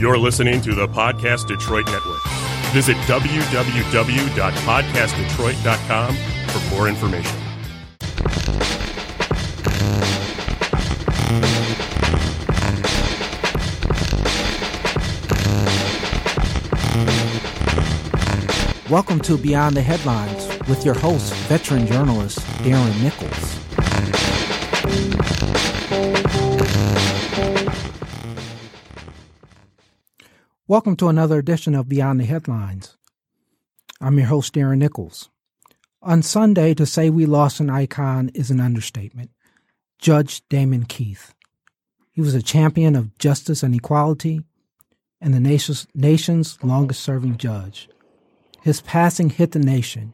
You're listening to the Podcast Detroit Network. Visit www.podcastdetroit.com for more information. Welcome to Beyond the Headlines with your host, veteran journalist Darren Nichols. Welcome to another edition of Beyond the Headlines. I'm your host, Darren Nichols. On Sunday, to say we lost an icon is an understatement. Judge Damon Keith. He was a champion of justice and equality and the nation's, nation's longest serving judge. His passing hit the nation.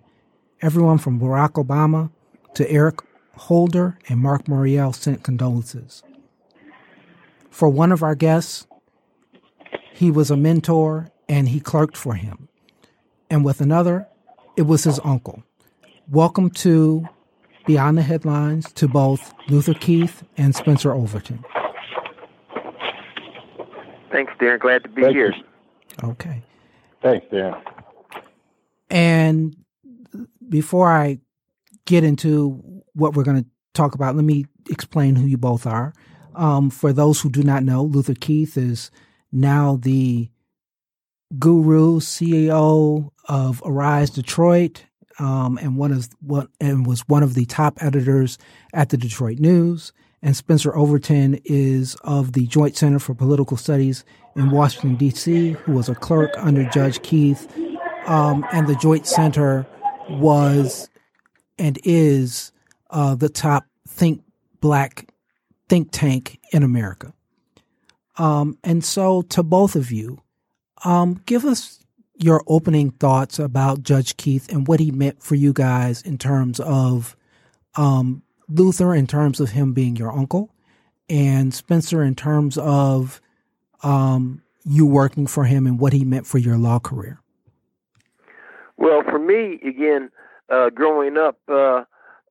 Everyone from Barack Obama to Eric Holder and Mark Morial sent condolences. For one of our guests, he was a mentor and he clerked for him. And with another, it was his uncle. Welcome to Beyond the Headlines to both Luther Keith and Spencer Overton. Thanks, Darren. Glad to be Thank here. you. Okay. Thanks, Dan. And before I get into what we're going to talk about, let me explain who you both are. Um, for those who do not know, Luther Keith is now the guru CEO of Arise Detroit, um, and one of what and was one of the top editors at the Detroit News. And Spencer Overton is of the Joint Center for Political Studies in Washington D.C., who was a clerk under Judge Keith, um, and the Joint Center was and is uh, the top think black think tank in America. Um, and so, to both of you, um, give us your opening thoughts about Judge Keith and what he meant for you guys in terms of um, Luther, in terms of him being your uncle, and Spencer, in terms of um, you working for him and what he meant for your law career. Well, for me, again, uh, growing up, uh,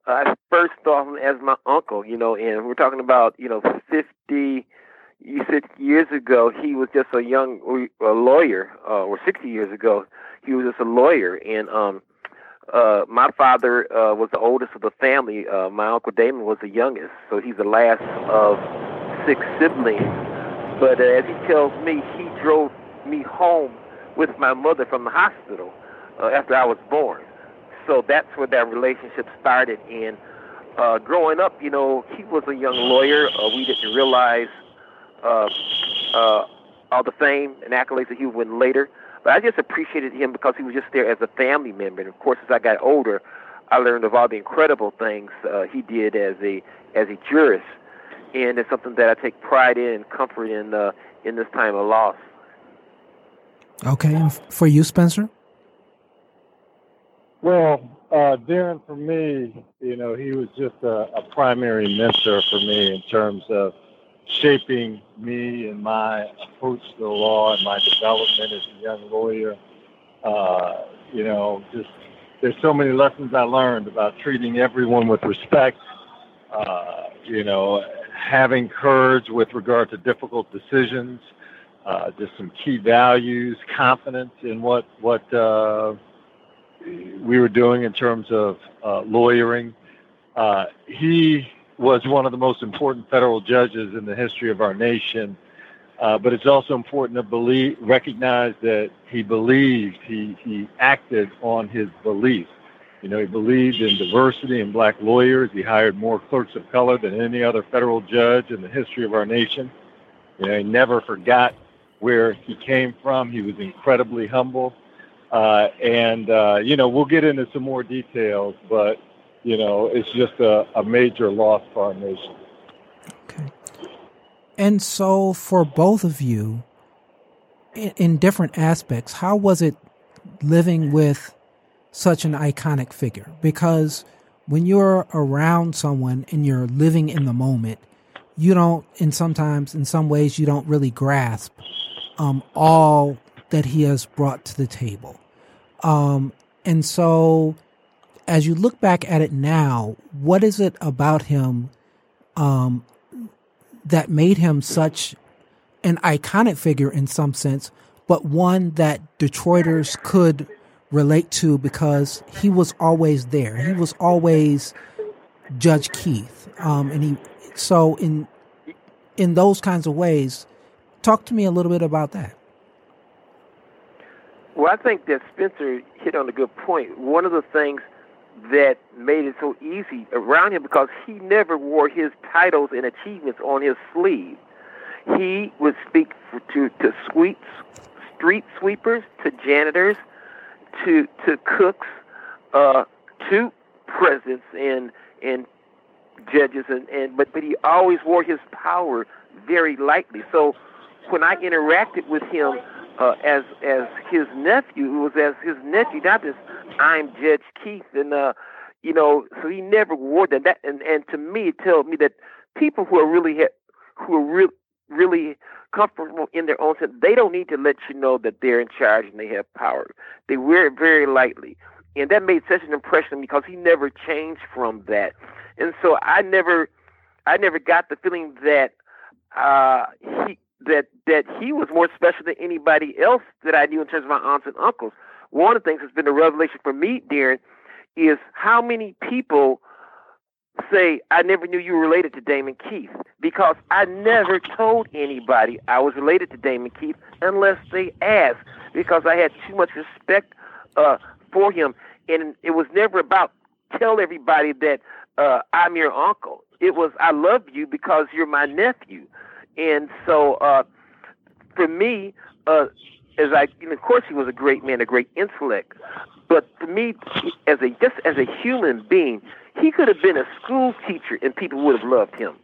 I first thought of him as my uncle, you know, and we're talking about, you know, 50, you said years ago, he was just a young a lawyer, uh, or 60 years ago, he was just a lawyer. And um, uh, my father uh, was the oldest of the family. Uh, my Uncle Damon was the youngest, so he's the last of six siblings. But uh, as he tells me, he drove me home with my mother from the hospital uh, after I was born. So that's where that relationship started. And uh, growing up, you know, he was a young lawyer. Uh, we didn't realize uh, uh, all the fame and accolades that he would win later. But I just appreciated him because he was just there as a family member. And of course, as I got older, I learned of all the incredible things uh, he did as a as a jurist, and it's something that I take pride in and comfort in uh, in this time of loss. Okay, and for you, Spencer. Well, uh, Darren, for me, you know, he was just a, a primary mentor for me in terms of shaping me and my approach to the law and my development as a young lawyer. Uh, you know, just there's so many lessons I learned about treating everyone with respect. Uh, you know, having courage with regard to difficult decisions. Uh, just some key values, confidence in what what uh, we were doing in terms of uh, lawyering. Uh, he was one of the most important federal judges in the history of our nation. Uh, but it's also important to believe, recognize that he believed, he, he acted on his beliefs. You know, he believed in diversity and black lawyers. He hired more clerks of color than any other federal judge in the history of our nation. You know, he never forgot where he came from. He was incredibly humble. Uh, and, uh, you know, we'll get into some more details, but, you know, it's just a, a major loss for our nation. Okay. And so, for both of you, in, in different aspects, how was it living with such an iconic figure? Because when you're around someone and you're living in the moment, you don't, and sometimes in some ways, you don't really grasp um, all that he has brought to the table. Um, and so, as you look back at it now, what is it about him um, that made him such an iconic figure in some sense, but one that Detroiters could relate to because he was always there. He was always Judge Keith, um, and he. So in in those kinds of ways, talk to me a little bit about that. Well, I think that Spencer hit on a good point. One of the things that made it so easy around him because he never wore his titles and achievements on his sleeve. He would speak to to sweeps, street sweepers, to janitors, to to cooks, uh, to presidents and and judges, and, and but but he always wore his power very lightly. So when I interacted with him uh, as as his nephew, it was as his nephew, not just I'm Judge Keith, and uh, you know, so he never wore that. that and and to me, it tells me that people who are really who are really really comfortable in their own sense, they don't need to let you know that they're in charge and they have power. They wear it very lightly. And that made such an impression because he never changed from that. And so I never I never got the feeling that uh he that that he was more special than anybody else that I knew in terms of my aunts and uncles. One of the things that's been a revelation for me, Darren, is how many people say, I never knew you were related to Damon Keith because I never told anybody I was related to Damon Keith unless they asked because I had too much respect uh, for him. And it was never about tell everybody that uh, I'm your uncle. It was, I love you because you're my nephew. And so uh, for me, uh, as I, you know, of course, he was a great man, a great intellect. But for me, as a just as a human being, he could have been a school teacher and people would have loved him.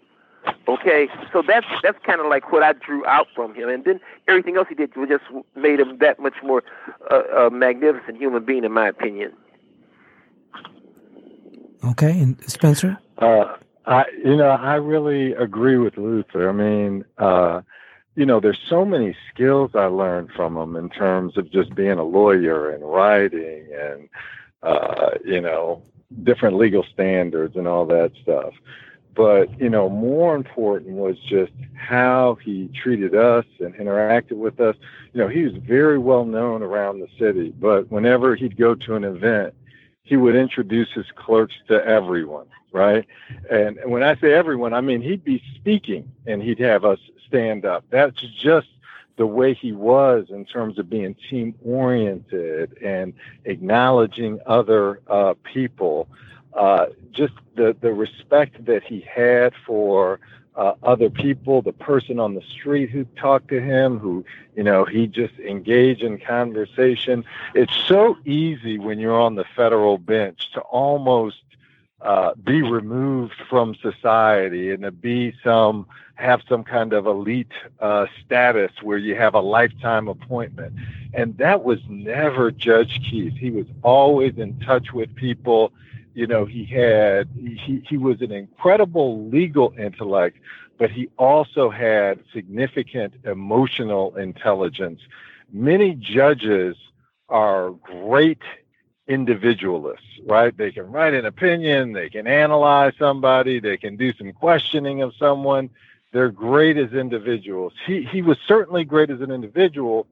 Okay, so that's that's kind of like what I drew out from him, and then everything else he did was just made him that much more uh, a magnificent human being, in my opinion. Okay, and Spencer. Uh, I, you know, I really agree with Luther. I mean, uh, you know, there's so many skills I learned from him in terms of just being a lawyer and writing and, uh, you know, different legal standards and all that stuff. But, you know, more important was just how he treated us and interacted with us. You know, he was very well known around the city, but whenever he'd go to an event, he would introduce his clerks to everyone, right? And when I say everyone, I mean he'd be speaking and he'd have us stand up. That's just the way he was in terms of being team oriented and acknowledging other uh, people. Uh, just the, the respect that he had for uh, other people, the person on the street who talked to him, who, you know, he just engaged in conversation. It's so easy when you're on the federal bench to almost uh, be removed from society and to be some have some kind of elite uh, status where you have a lifetime appointment. And that was never Judge Keith. He was always in touch with people. You know, he had he, he was an incredible legal intellect, but he also had significant emotional intelligence. Many judges are great individualists, right? They can write an opinion, they can analyze somebody, they can do some questioning of someone. They're great as individuals. He he was certainly great as an individual,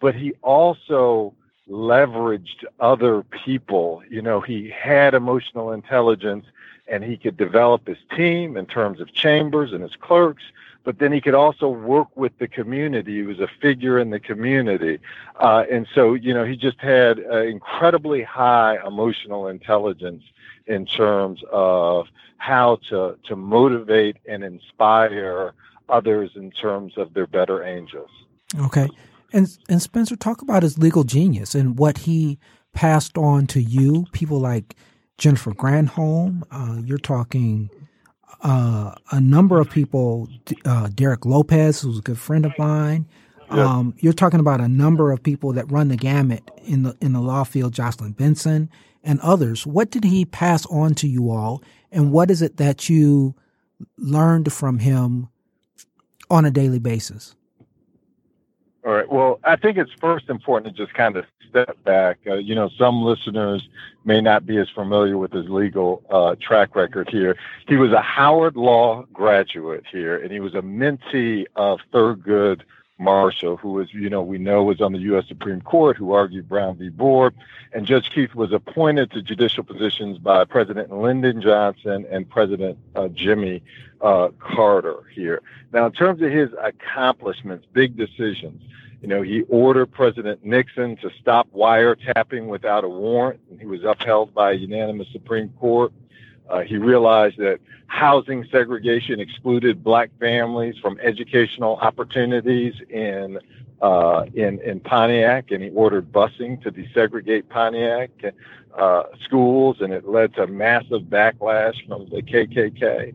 but he also leveraged other people. You know, he had emotional intelligence and he could develop his team in terms of chambers and his clerks but then he could also work with the community. He was a figure in the community. Uh, and so, you know, he just had uh, incredibly high emotional intelligence in terms of how to, to motivate and inspire others in terms of their better angels. Okay. And, and Spencer, talk about his legal genius and what he passed on to you, people like Jennifer Granholm. Uh, you're talking uh, a number of people, uh, Derek Lopez, who's a good friend of mine. Um, you're talking about a number of people that run the gamut in the in the law field, Jocelyn Benson and others. What did he pass on to you all, and what is it that you learned from him on a daily basis? All right. Well, I think it's first important to just kind of step back. Uh, you know, some listeners may not be as familiar with his legal uh, track record here. He was a Howard Law graduate here, and he was a mentee of Thurgood Marshall, who was, you know, we know was on the U.S. Supreme Court, who argued Brown v. Board. And Judge Keith was appointed to judicial positions by President Lyndon Johnson and President uh, Jimmy uh, Carter here. Now, in terms of his accomplishments, big decisions, you know, he ordered President Nixon to stop wiretapping without a warrant, and he was upheld by a unanimous Supreme Court. Uh, he realized that housing segregation excluded black families from educational opportunities in uh, in in Pontiac, and he ordered busing to desegregate Pontiac uh, schools, and it led to massive backlash from the KKK.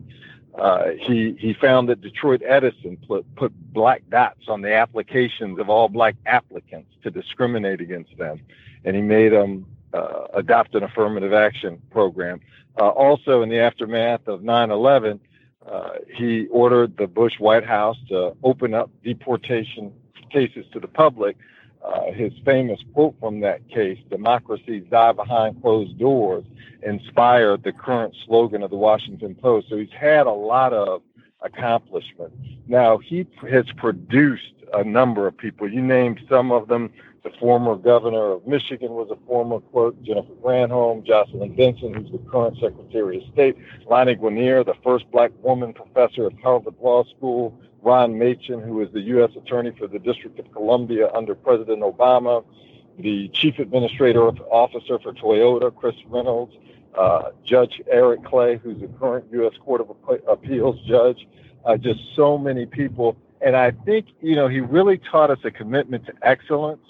Uh, he he found that Detroit Edison put, put black dots on the applications of all black applicants to discriminate against them, and he made them uh, adopt an affirmative action program. Uh, also, in the aftermath of 9/11, uh, he ordered the Bush White House to open up deportation cases to the public. Uh, his famous quote from that case, "Democracies die behind closed doors," inspired the current slogan of the Washington Post. So he's had a lot of accomplishment. Now he has produced a number of people. You named some of them. The former governor of Michigan was a former clerk, Jennifer Granholm, Jocelyn Benson, who's the current Secretary of State, Lani Guinier, the first black woman professor at Harvard Law School, Ron Machen, who was the U.S. Attorney for the District of Columbia under President Obama, the Chief Administrator Officer for Toyota, Chris Reynolds, uh, Judge Eric Clay, who's the current U.S. Court of Appeals judge, uh, just so many people. And I think, you know, he really taught us a commitment to excellence,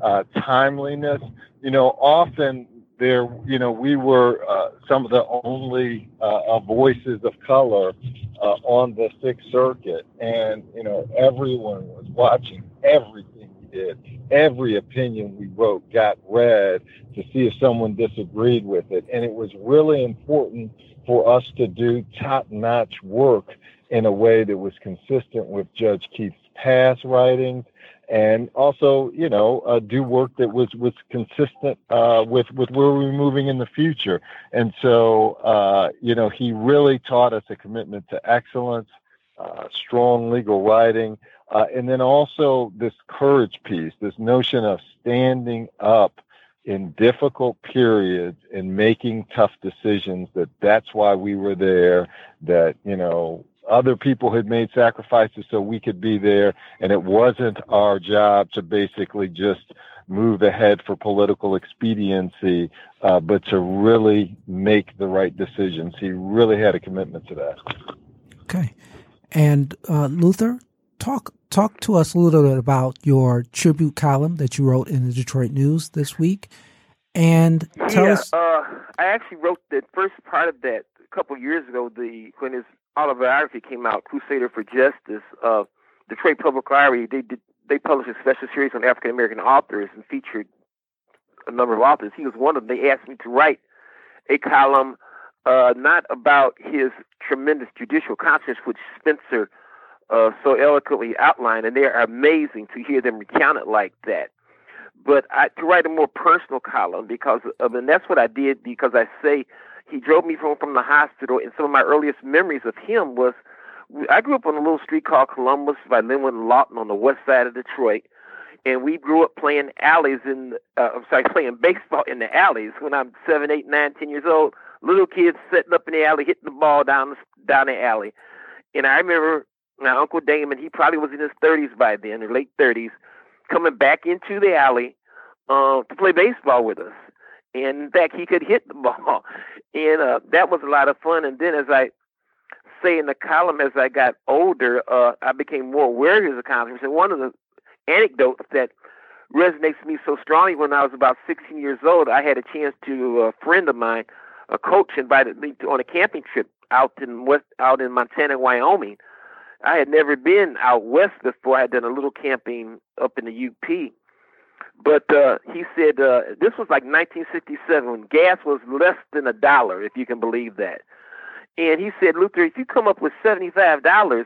uh, timeliness. You know, often there, you know, we were uh, some of the only uh, voices of color uh, on the Sixth Circuit. And, you know, everyone was watching everything we did. Every opinion we wrote got read to see if someone disagreed with it. And it was really important for us to do top notch work in a way that was consistent with Judge Keith's past writings and also, you know, uh, do work that was, was consistent uh, with, with where we are moving in the future. And so, uh, you know, he really taught us a commitment to excellence, uh, strong legal writing, uh, and then also this courage piece, this notion of standing up in difficult periods and making tough decisions that that's why we were there that you know other people had made sacrifices so we could be there and it wasn't our job to basically just move ahead for political expediency uh, but to really make the right decisions he really had a commitment to that okay and uh, luther talk talk to us a little bit about your tribute column that you wrote in the Detroit News this week, and tell yeah, us. Uh, I actually wrote the first part of that a couple of years ago. The when his autobiography came out, Crusader for Justice. Uh, Detroit Public Library they did they published a special series on African American authors and featured a number of authors. He was one of them. They asked me to write a column uh, not about his tremendous judicial conscience, which Spencer uh, so eloquently outlined, and they're amazing to hear them recount it like that. But I, to write a more personal column because of, and that's what I did because I say he drove me home from the hospital, and some of my earliest memories of him was I grew up on a little street called Columbus by Linwood Lawton on the west side of Detroit, and we grew up playing alleys in, uh, I'm sorry, playing baseball in the alleys when I'm seven, eight, nine, ten years old. Little kids sitting up in the alley, hitting the ball down the, down the alley, and I remember now, Uncle Damon, he probably was in his 30s by then, or late 30s, coming back into the alley uh, to play baseball with us. In fact, he could hit the ball. And uh, that was a lot of fun. And then, as I say in the column, as I got older, uh, I became more aware of his accomplishments. And one of the anecdotes that resonates me so strongly when I was about 16 years old, I had a chance to, a friend of mine, a coach, invited me to, on a camping trip out in West, out in Montana, Wyoming I had never been out west before. I had done a little camping up in the UP. But uh, he said uh, this was like 1967 when gas was less than a dollar, if you can believe that. And he said, Luther, if you come up with $75,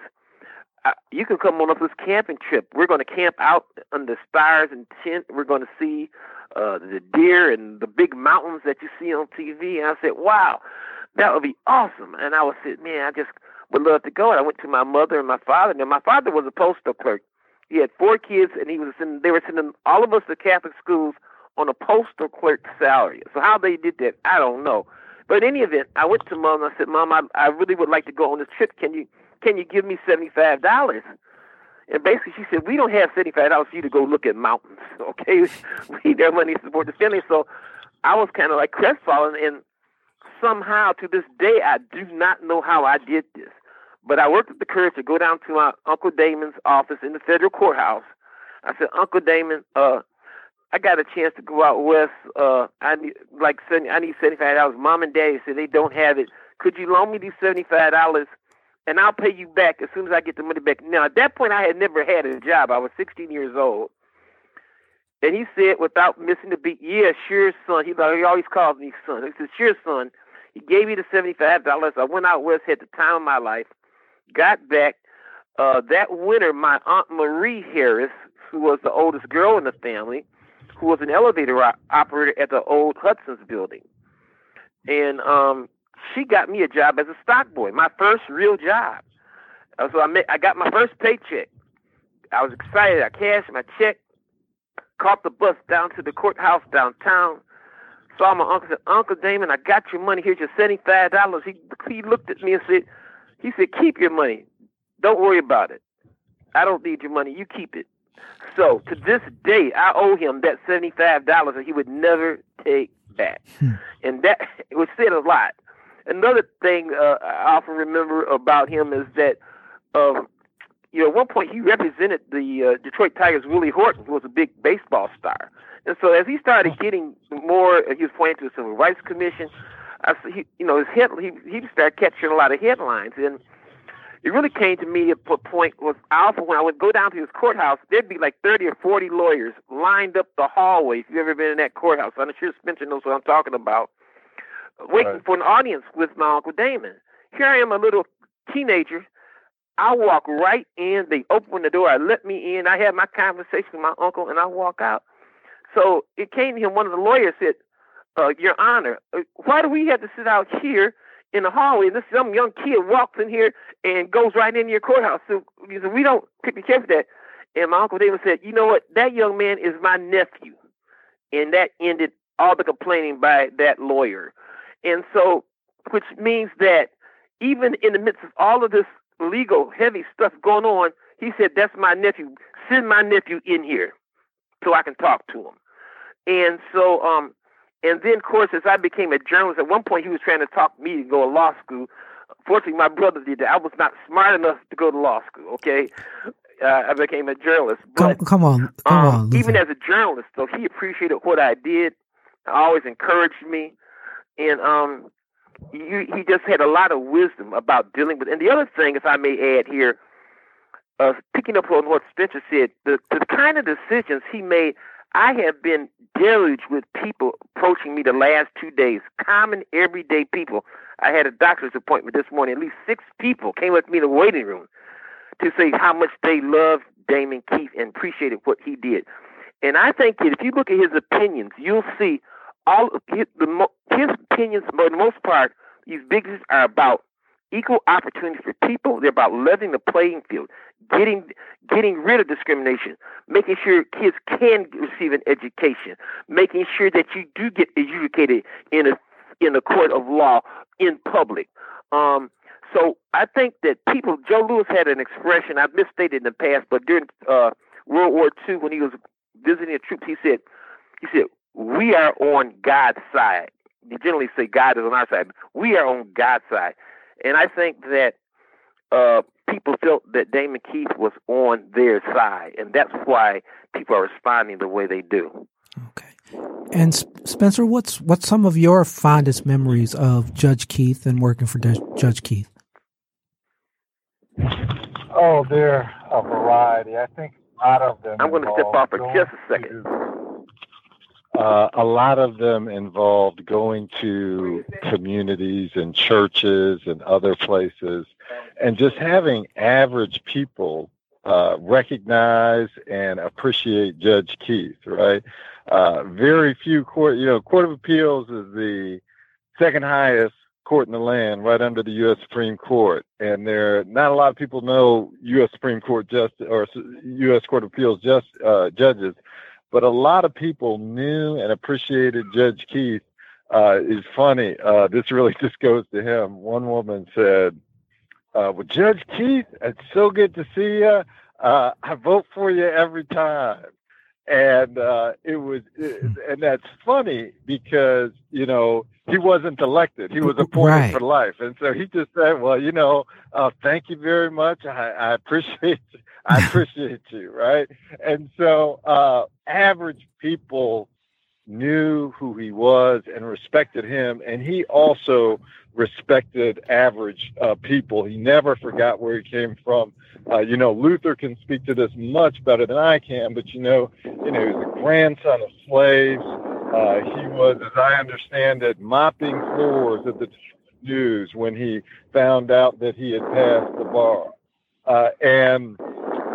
I, you can come on up this camping trip. We're going to camp out under stars and tent. We're going to see uh, the deer and the big mountains that you see on TV. And I said, wow, that would be awesome. And I was saying, man, I just would love to go. And I went to my mother and my father. Now, my father was a postal clerk. He had four kids, and he was sending, they were sending all of us to Catholic schools on a postal clerk salary. So how they did that, I don't know. But in any event, I went to mom and I said, Mom, I, I really would like to go on this trip. Can you can you give me seventy five dollars? And basically, she said, "We don't have seventy five dollars for you to go look at mountains. Okay, we need our money to support the family." So I was kind of like crestfallen, and somehow to this day, I do not know how I did this, but I worked up the courage to go down to my Uncle Damon's office in the federal courthouse. I said, "Uncle Damon, uh, I got a chance to go out west. Uh, I need like 70, I need seventy five dollars. Mom and Daddy said they don't have it. Could you loan me these seventy five dollars, and I'll pay you back as soon as I get the money back. Now at that point, I had never had a job. I was sixteen years old, and he said without missing a beat, "Yeah, sure, son." He, he always calls me son. He said, "Sure, son." He gave me the seventy five dollars. I went out west, had the time of my life. Got back. Uh, that winter, my aunt Marie Harris, who was the oldest girl in the family, who was an elevator operator at the old Hudson's building. And um, she got me a job as a stock boy, my first real job. Uh, so I met, I got my first paycheck. I was excited. I cashed my check, caught the bus down to the courthouse downtown. Saw my uncle. Said, "Uncle Damon, I got your money. Here's your seventy-five dollars." He he looked at me and said, "He said, keep your money. Don't worry about it. I don't need your money. You keep it." So to this day, I owe him that seventy-five dollars that he would never take back, hmm. and that it was said a lot. Another thing uh, I often remember about him is that, uh, you know, at one point he represented the uh, Detroit Tigers. Willie Horton, who was a big baseball star, and so as he started getting more, he was pointing to the Civil Rights Commission. I, he, you know, his head, he he started catching a lot of headlines, and it really came to me at a point was alpha when I would go down to his courthouse, there'd be like 30 or 40 lawyers lined up the hallway. If you've ever been in that courthouse, I'm sure Spencer knows what I'm talking about, waiting right. for an audience with my Uncle Damon. Here I am, a little teenager. I walk right in. They open the door. I let me in. I had my conversation with my uncle, and I walk out. So it came to him. One of the lawyers said, uh, "Your Honor, uh, why do we have to sit out here in the hallway, and this some young kid walks in here and goes right into your courthouse. So, so we don't the care for that. And my uncle David said, you know what? That young man is my nephew, and that ended all the complaining by that lawyer. And so, which means that even in the midst of all of this legal heavy stuff going on, he said, "That's my nephew. Send my nephew in here so I can talk to him." And so, um, and then, of course, as I became a journalist, at one point he was trying to talk me to go to law school. Fortunately, my brother did that. I was not smart enough to go to law school. Okay, uh, I became a journalist. But, come, come on, come um, on. Even as a journalist, though, he appreciated what I did. Always encouraged me, and um, he, he just had a lot of wisdom about dealing with. And the other thing, if I may add here, uh, picking up on what Spencer said, the the kind of decisions he made I have been deluged with people approaching me the last two days, common everyday people. I had a doctor's appointment this morning. At least six people came with me in the waiting room to say how much they loved Damon Keith and appreciated what he did. And I think that if you look at his opinions, you'll see all his, the, his opinions, for the most part, these biggest are about equal opportunity for people. They're about leveling the playing field, getting getting rid of discrimination, making sure kids can receive an education, making sure that you do get educated in a in a court of law in public. Um, so I think that people. Joe Louis had an expression I've misstated in the past, but during uh, World War II, when he was visiting the troops, he said, he said, "We are on God's side." They generally say God is on our side. We are on God's side. And I think that uh, people felt that Damon Keith was on their side, and that's why people are responding the way they do. Okay. And Spencer, what's what's some of your fondest memories of Judge Keith and working for Judge Keith? Oh, there are a variety. I think out of them. I'm going to step off for just a second. Uh, a lot of them involved going to communities and churches and other places and just having average people uh, recognize and appreciate Judge Keith, right? Uh, very few court, you know, Court of Appeals is the second highest court in the land, right under the U.S. Supreme Court. And there, not a lot of people know U.S. Supreme Court justice or U.S. Court of Appeals just uh, judges, but a lot of people knew and appreciated Judge Keith. Uh, is funny. Uh, this really just goes to him. One woman said, uh, "Well, Judge Keith, it's so good to see you. Uh, I vote for you every time." And uh, it was, it, and that's funny because you know he wasn't elected; he was appointed right. for life, and so he just said, "Well, you know, uh, thank you very much. I, I appreciate, I appreciate you, right?" And so, uh, average people knew who he was and respected him, and he also respected average uh, people. He never forgot where he came from. Uh, you know, Luther can speak to this much better than I can, but you know, you know, he was a grandson of slaves. Uh, he was, as I understand it, mopping floors at the news when he found out that he had passed the bar, uh, and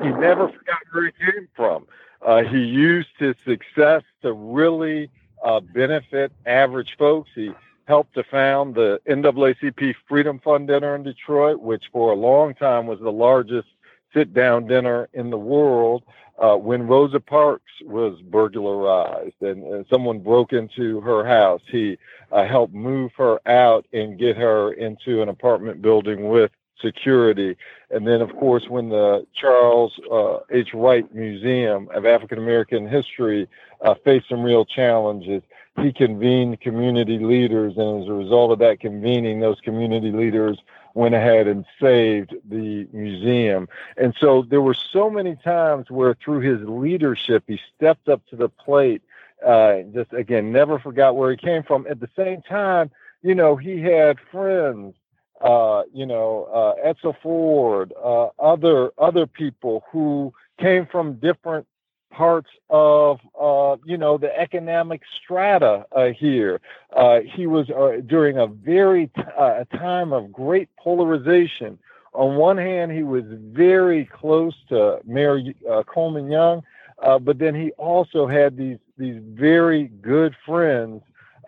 he never forgot where he came from. Uh, he used his success to really uh, benefit average folks. He helped to found the NAACP Freedom Fund Dinner in Detroit, which for a long time was the largest sit down dinner in the world. Uh, when Rosa Parks was burglarized and, and, someone broke into her house, he uh, helped move her out and get her into an apartment building with security. And then, of course, when the Charles uh, H. Wright Museum of African American History uh, faced some real challenges, he convened community leaders. And as a result of that convening, those community leaders went ahead and saved the museum. And so there were so many times where through his leadership, he stepped up to the plate. Uh, just again, never forgot where he came from. At the same time, you know, he had friends uh, you know, uh, Edsel Ford, uh, other other people who came from different parts of, uh, you know, the economic strata uh, here. Uh, he was uh, during a very uh, a time of great polarization. On one hand, he was very close to Mayor Coleman Young, but then he also had these these very good friends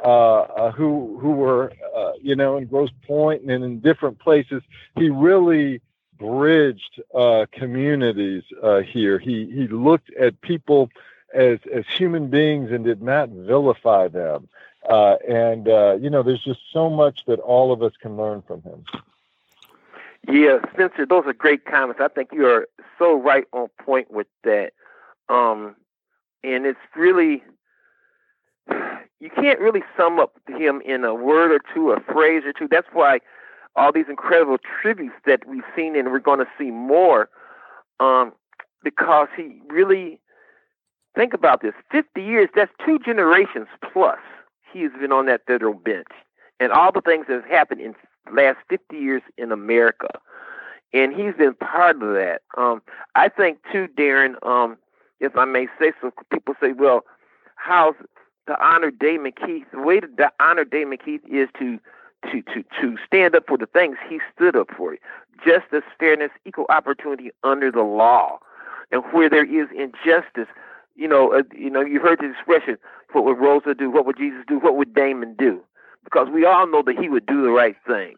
uh, uh, who who were uh, you know in Grosse Pointe and in different places. He really bridged uh, communities uh, here. He he looked at people as as human beings and did not vilify them. Uh, and you know, there's just so much that all of us can learn from him. Yeah, Spencer, those are great comments. I think you are so right on point with that. Um, and it's really you can't really sum up him in a word or two, a phrase or two. That's why all these incredible tributes that we've seen and we're going to see more, um, because he really think about this: fifty years. That's two generations plus. He has been on that federal bench, and all the things that have happened in last fifty years in America, and he's been part of that. Um, I think too, Darren. Um, if I may say so, people say, "Well, how's to honor Damon Keith, the way to honor Damon Keith is to to to to stand up for the things he stood up for. Justice, fairness, equal opportunity under the law. And where there is injustice, you know, uh, you know, you heard the expression, what would Rosa do? What would Jesus do? What would Damon do? Because we all know that he would do the right thing.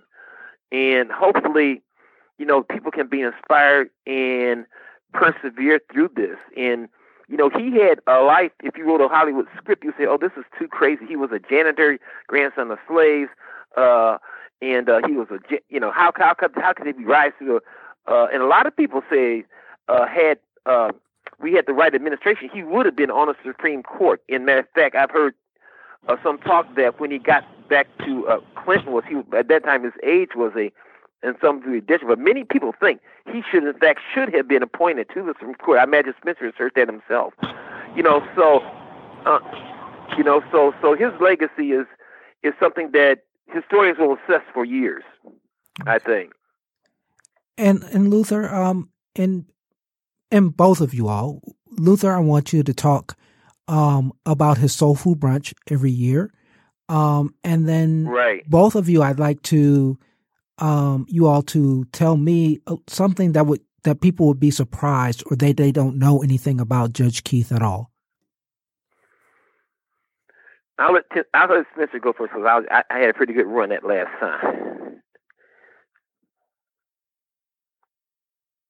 And hopefully, you know, people can be inspired and persevere through this. And you know, he had a life. If you wrote a Hollywood script, you say, "Oh, this is too crazy." He was a janitor, grandson of slaves, uh, and uh, he was a, you know, how how could how could he be rise to? Uh, and a lot of people say, uh, had uh, we had the right administration, he would have been on the Supreme Court. In matter of fact, I've heard uh, some talk that when he got back to uh, Clinton, was he at that time his age was a in some degree addition. But many people think he should, in fact, should have been appointed to the Supreme Court. I imagine Spencer has heard that himself. You know, so, uh, you know, so so his legacy is is something that historians will assess for years. I think. And and Luther, um, and and both of you all, Luther, I want you to talk um, about his soul food brunch every year. Um, and then right. both of you, I'd like to um, you all to tell me uh, something that would that people would be surprised or they they don't know anything about Judge Keith at all. I'll let I'll let Spencer go first because I, I had a pretty good run that last time.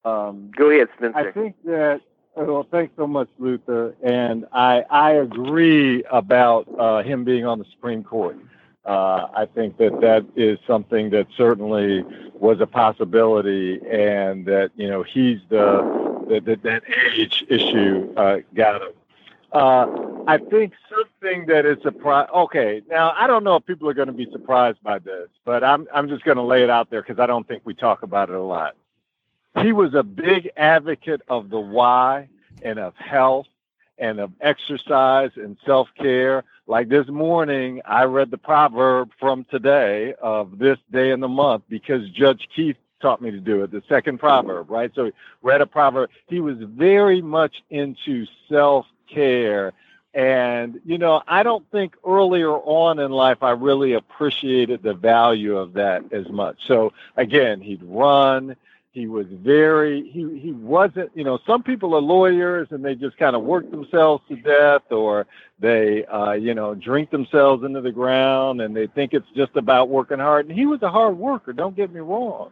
Um, go ahead, Spencer. I think that well, thanks so much, Luther. And I, I agree about uh, him being on the Supreme Court. Uh, I think that that is something that certainly was a possibility, and that you know he's the that that age issue uh, got him. Uh, I think something that is surprise. Okay, now I don't know if people are going to be surprised by this, but I'm I'm just going to lay it out there because I don't think we talk about it a lot he was a big advocate of the Y and of health and of exercise and self care. Like this morning, I read the proverb from today of this day in the month because Judge Keith taught me to do it, the second proverb, right? So read a proverb. He was very much into self care. And, you know, I don't think earlier on in life I really appreciated the value of that as much. So again, he'd run, he was very he he wasn't you know some people are lawyers and they just kind of work themselves to death or they uh you know drink themselves into the ground and they think it's just about working hard. And he was a hard worker don't get me wrong.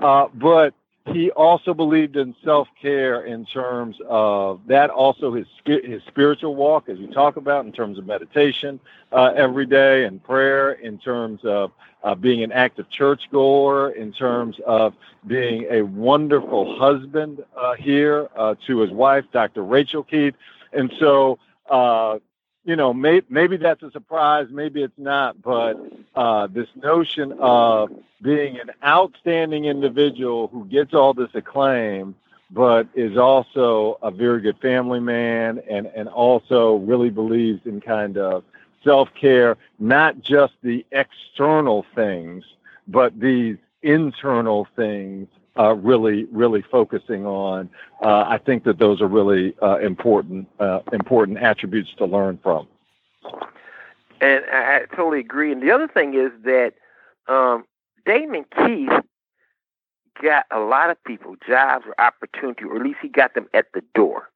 Uh but he also believed in self-care in terms of that also his his spiritual walk as we talk about in terms of meditation uh, every day and prayer in terms of uh, being an active churchgoer in terms of being a wonderful husband uh, here uh, to his wife dr rachel keith. And so uh, you know, may, maybe that's a surprise, maybe it's not, but uh, this notion of being an outstanding individual who gets all this acclaim, but is also a very good family man and, and also really believes in kind of self care, not just the external things, but these internal things uh, really, really focusing on. Uh, I think that those are really uh, important, uh, important attributes to learn from. And I, totally agree. And the other thing is that um, Damon Keith got a lot of people jobs or opportunity, or at least he got them at the door.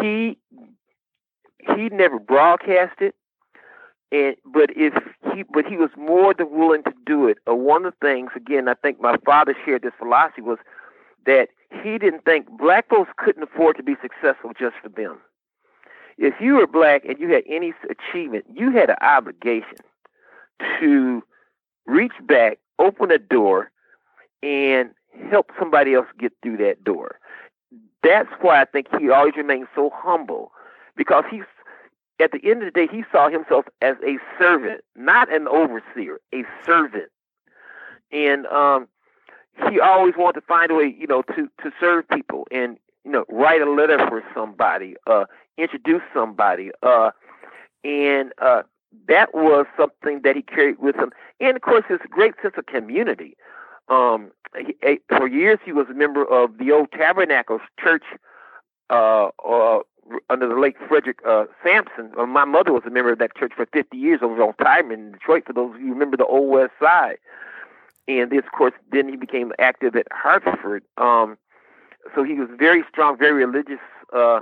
He he never broadcasted, and but if he but he was more than willing to do it. Uh, one of the things, again, I think my father shared this philosophy was that he didn't think black folks couldn't afford to be successful just for them. If you were black and you had any achievement, you had an obligation to reach back, open a door, and help somebody else get through that door. That's why I think he always remained so humble because he's at the end of the day, he saw himself as a servant, not an overseer, a servant. And um, he always wanted to find a way, you know, to, to serve people and, you know, write a letter for somebody, uh, introduce somebody. Uh, and uh, that was something that he carried with him. And, of course, his great sense of community. Um, he, for years, he was a member of the old Tabernacle Church uh, uh, under the late Frederick uh, Sampson. Uh, my mother was a member of that church for 50 years over on Tireman in Detroit, for those of you who remember the Old West Side. And this, of course, then he became active at Hartford. Um, so he was very strong, very religious uh,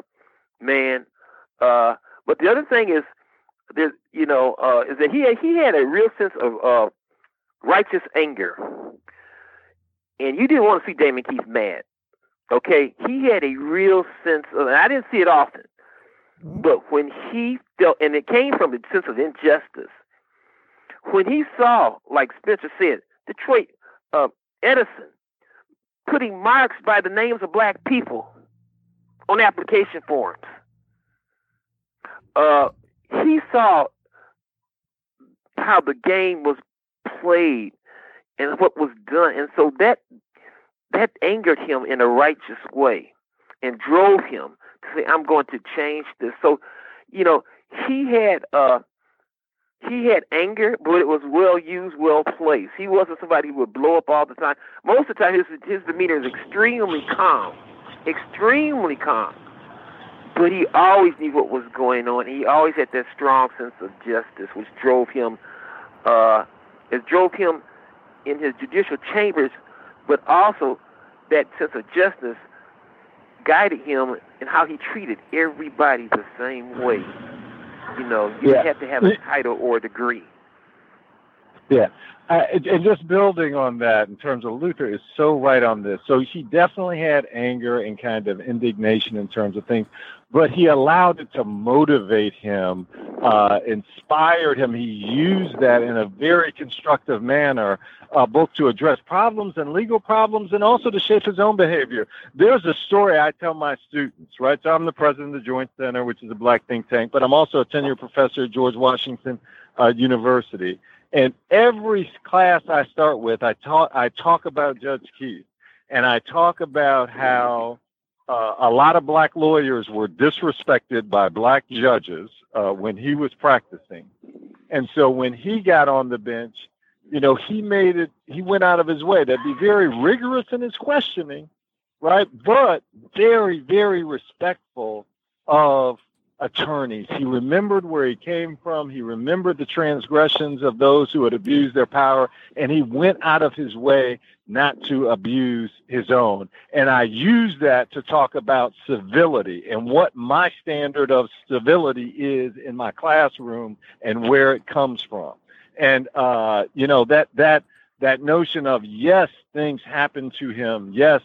man. Uh, but the other thing is, there, you know, uh, is that he he had a real sense of uh, righteous anger, and you didn't want to see Damon Keith mad. Okay, he had a real sense of, and I didn't see it often, but when he felt, and it came from a sense of injustice, when he saw, like Spencer said, Detroit uh, Edison putting marks by the names of black people on application forms, uh, he saw how the game was played and what was done, and so that that angered him in a righteous way and drove him to say, I'm going to change this. So, you know, he had uh he had anger, but it was well used, well placed. He wasn't somebody who would blow up all the time. Most of the time his his demeanor is extremely calm. Extremely calm. but he always knew what was going on. He always had that strong sense of justice, which drove him, uh, it drove him in his judicial chambers, but also that sense of justice guided him in how he treated everybody the same way. You know, you yeah. have to have a title or a degree. Yeah. Uh, and just building on that in terms of Luther is so right on this. So he definitely had anger and kind of indignation in terms of things, but he allowed it to motivate him, uh, inspired him. He used that in a very constructive manner, uh, both to address problems and legal problems and also to shape his own behavior. There's a story I tell my students, right? So I'm the president of the Joint Center, which is a black think tank, but I'm also a tenured professor at George Washington uh, University. And every class I start with, I talk I talk about Judge Keith, and I talk about how uh, a lot of black lawyers were disrespected by black judges uh, when he was practicing, and so when he got on the bench, you know, he made it. He went out of his way to be very rigorous in his questioning, right? But very, very respectful of attorneys. He remembered where he came from. He remembered the transgressions of those who had abused their power, and he went out of his way not to abuse his own. And I use that to talk about civility and what my standard of civility is in my classroom and where it comes from. And uh, you know that that that notion of yes, things happened to him. Yes,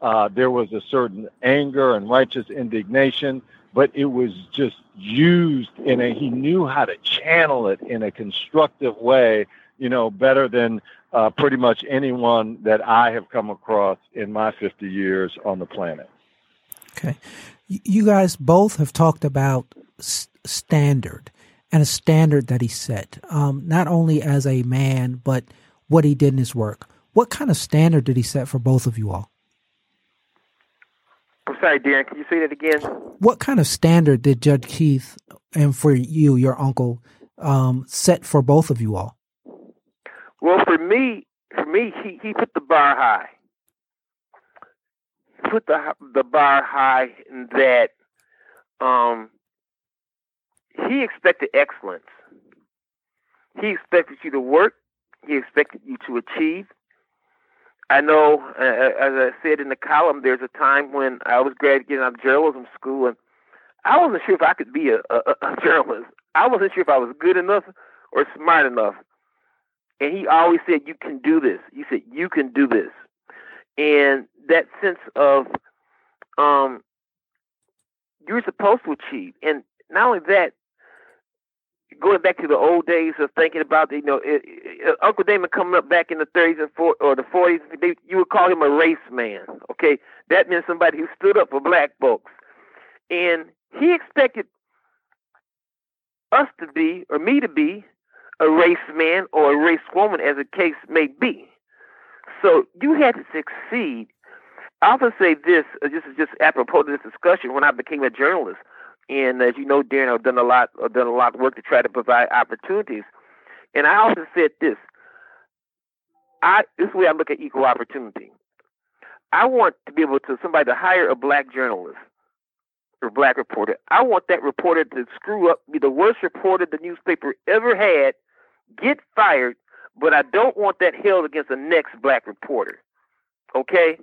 uh, there was a certain anger and righteous indignation but it was just used in a he knew how to channel it in a constructive way you know better than uh, pretty much anyone that i have come across in my 50 years on the planet. Okay. You guys both have talked about standard and a standard that he set um, not only as a man but what he did in his work. What kind of standard did he set for both of you all I'm sorry, Darren. Can you say that again? What kind of standard did Judge Keith and for you, your uncle, um, set for both of you all? Well, for me, for me, he, he put the bar high. Put the the bar high in that um, he expected excellence. He expected you to work. He expected you to achieve. I know, uh, uh, as I said in the column, there's a time when I was graduating out of journalism school, and I wasn't sure if I could be a, a, a journalist. I wasn't sure if I was good enough or smart enough. And he always said, "You can do this." He said, "You can do this," and that sense of um, you're supposed to achieve. And not only that, going back to the old days of thinking about, you know, it, it, Uncle Damon coming up back in the 30s and 40s or the 40s, they, you would call him a race man. Okay, that meant somebody who stood up for black folks, and he expected us to be, or me to be, a race man or a race woman, as the case may be. So you had to succeed. I often say this, uh, this is just apropos to this discussion. When I became a journalist, and as you know, Darren, I've done a lot, I've done a lot of work to try to provide opportunities. And I also said this. I this way I look at equal opportunity. I want to be able to somebody to hire a black journalist or black reporter. I want that reporter to screw up, be the worst reporter the newspaper ever had, get fired, but I don't want that held against the next black reporter. Okay?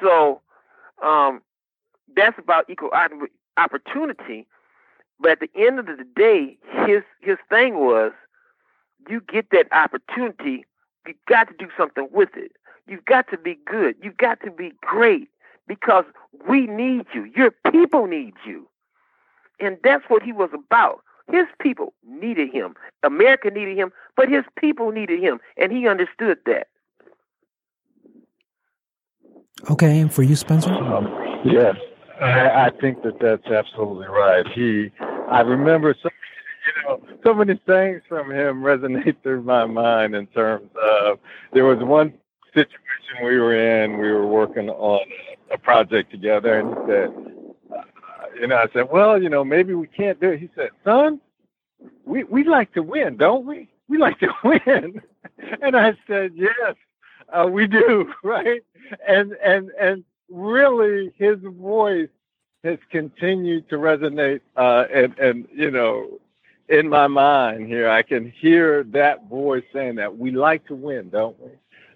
So um, that's about equal opportunity. But at the end of the day, his his thing was, you get that opportunity, you got to do something with it. You've got to be good. You've got to be great because we need you. Your people need you. And that's what he was about. His people needed him. America needed him, but his people needed him. And he understood that. Okay, and for you, Spencer? Um, yes. I, I think that that's absolutely right. He, I remember so, you know, so many things from him resonate through my mind in terms of there was one situation we were in. We were working on a project together, and he said, uh, you know, I said, well, you know, maybe we can't do it. He said, son, we we like to win, don't we? We like to win. and I said, yes, uh, we do, right? And and and really his voice has continued to resonate, uh, and and you know, in my mind here, I can hear that voice saying that we like to win, don't we?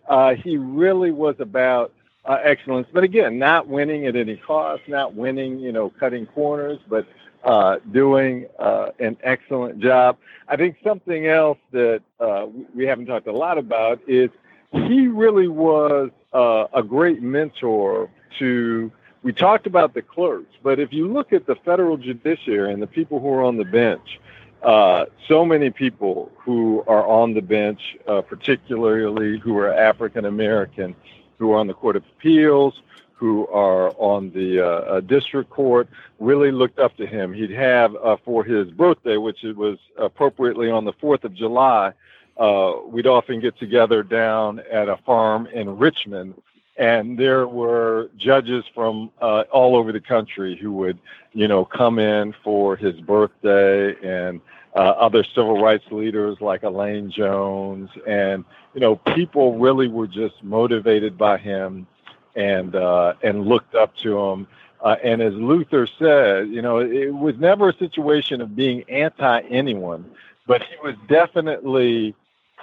Uh, he really was about uh, excellence, but again, not winning at any cost, not winning, you know, cutting corners, but uh, doing uh, an excellent job. I think something else that uh, we haven't talked a lot about is he really was uh, a great mentor to. We talked about the clerks, but if you look at the federal judiciary and the people who are on the bench, uh, so many people who are on the bench, uh, particularly who are African American, who are on the Court of Appeals, who are on the uh, uh, district court, really looked up to him. He'd have uh, for his birthday, which it was appropriately on the 4th of July, uh, we'd often get together down at a farm in Richmond. And there were judges from uh, all over the country who would, you know, come in for his birthday and uh, other civil rights leaders like Elaine Jones. And, you know, people really were just motivated by him and uh, and looked up to him. Uh, and as Luther said, you know, it was never a situation of being anti anyone, but he was definitely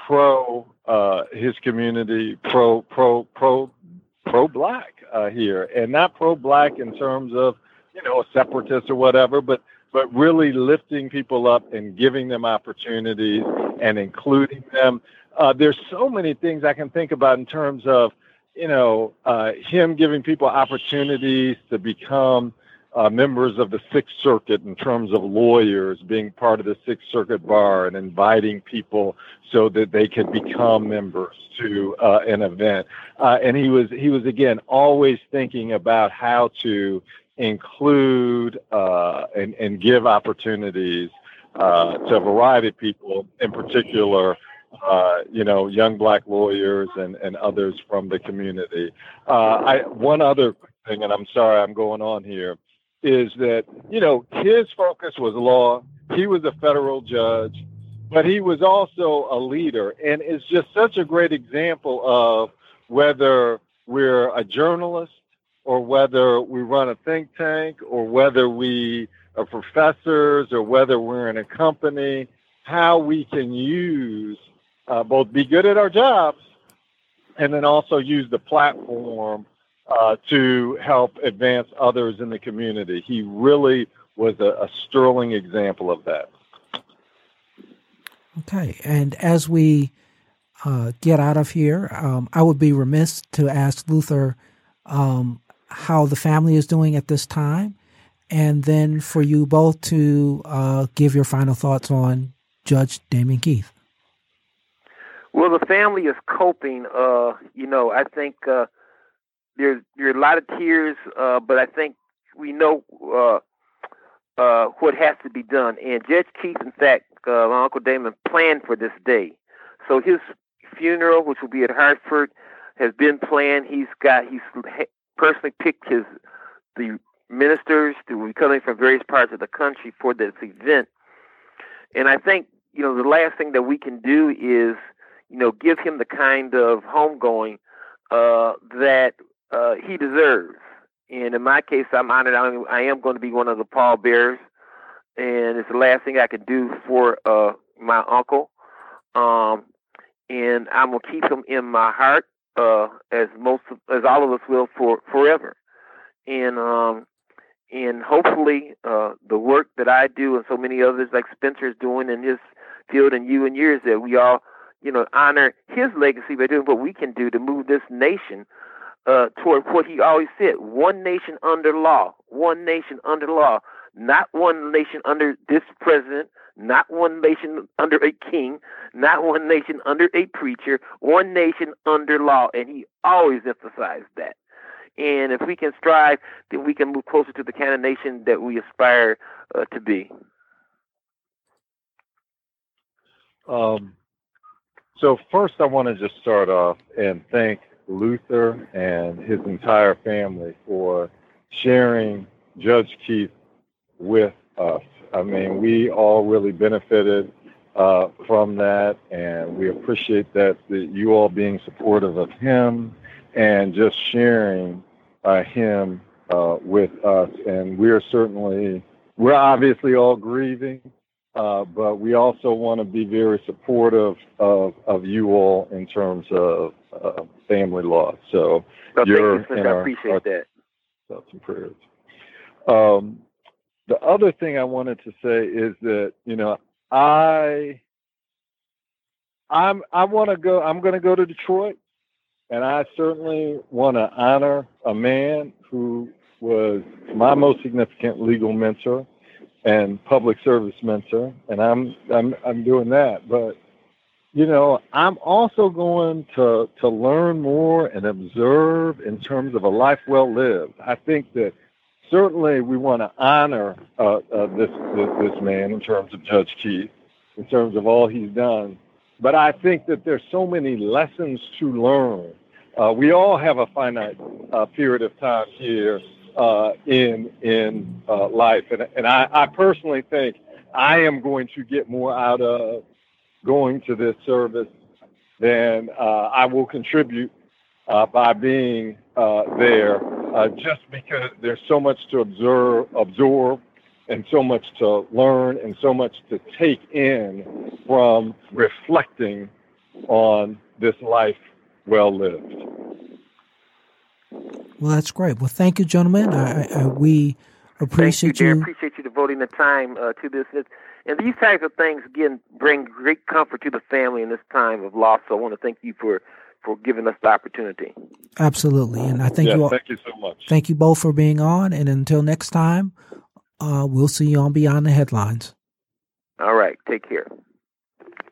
pro uh, his community, pro pro pro pro black uh, here, and not pro black in terms of you know a separatist or whatever, but but really lifting people up and giving them opportunities and including them. Uh, there's so many things I can think about in terms of you know, uh, him giving people opportunities to become uh, members of the Sixth Circuit in terms of lawyers being part of the Sixth Circuit bar and inviting people so that they could become members to uh, an event. Uh, and he was he was again always thinking about how to include uh, and, and give opportunities uh, to a variety of people, in particular uh, you know, young black lawyers and, and others from the community. Uh, I, one other thing, and I'm sorry I'm going on here, is that, you know, his focus was law. He was a federal judge, but he was also a leader. And it's just such a great example of whether we're a journalist or whether we run a think tank or whether we are professors or whether we're in a company, how we can use uh, both be good at our jobs and then also use the platform uh, to help advance others in the community. He really was a, a sterling example of that. Okay, and as we uh, get out of here, um, I would be remiss to ask Luther um, how the family is doing at this time, and then for you both to uh, give your final thoughts on Judge Damon Keith. Well, the family is coping. Uh, you know, I think there's there are a lot of tears, uh, but I think we know uh, uh, what has to be done. And Judge Keith, in fact, uh, my uncle Damon planned for this day. So his funeral, which will be at Hartford, has been planned. He's got he's personally picked his the ministers will be coming from various parts of the country for this event. And I think you know the last thing that we can do is you know, give him the kind of homegoing uh, that uh, he deserves. And in my case, I'm honored. I am going to be one of the pallbearers, and it's the last thing I can do for uh, my uncle. Um, and I'm gonna keep him in my heart, uh, as most of, as all of us will for forever. And um, and hopefully, uh, the work that I do and so many others like Spencer is doing in his field and you and yours that we all you know, honor his legacy by doing what we can do to move this nation uh, toward what he always said: one nation under law, one nation under law, not one nation under this president, not one nation under a king, not one nation under a preacher, one nation under law. And he always emphasized that. And if we can strive, then we can move closer to the kind of nation that we aspire uh, to be. Um, so first, I want to just start off and thank Luther and his entire family for sharing Judge Keith with us. I mean, we all really benefited uh, from that, and we appreciate that, that you all being supportive of him and just sharing uh, him uh, with us, and we're certainly we're obviously all grieving, uh, but we also want to be very supportive of of you all in terms of uh, family loss. So well, you're you, I appreciate our, that. Thoughts and prayers. Um, the other thing I wanted to say is that you know I I'm I want to go. I'm going to go to Detroit, and I certainly want to honor a man who was my most significant legal mentor and public service mentor, and I'm I'm I'm doing that. But you know, I'm also going to to learn more and observe in terms of a life well lived. I think that certainly we want to honor uh, uh, this, this this man in terms of Judge Keith, in terms of all he's done. But I think that there's so many lessons to learn. Uh, we all have a finite uh, period of time here uh, in in uh, life, and and I, I personally think I am going to get more out of going to this service than I will contribute by being there uh, just because there's so much to observe, absorb, and so much to learn, and so much to take in from reflecting on this life well lived. Well, that's great. Well, thank you, gentlemen. I, I, we appreciate thank you. you. Darren, appreciate you devoting the time uh, to this. And these types of things, again, bring great comfort to the family in this time of loss. So I want to thank you for for giving us the opportunity. Absolutely, and I thank yeah, you. All, thank you so much. Thank you both for being on, and until next time, uh, we'll see you on Beyond the Headlines. All right, take care.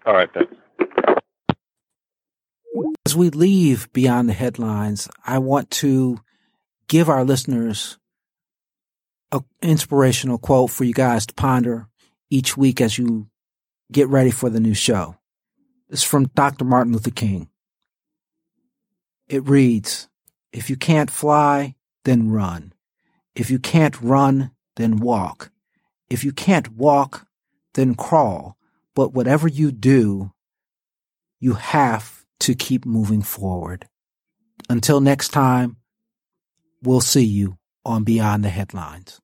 All right, thanks. As we leave Beyond the Headlines, I want to give our listeners an inspirational quote for you guys to ponder each week as you get ready for the new show. It's from Dr. Martin Luther King. It reads, if you can't fly, then run. If you can't run, then walk. If you can't walk, then crawl. But whatever you do, you have to keep moving forward. Until next time, We'll see you on Beyond the Headlines.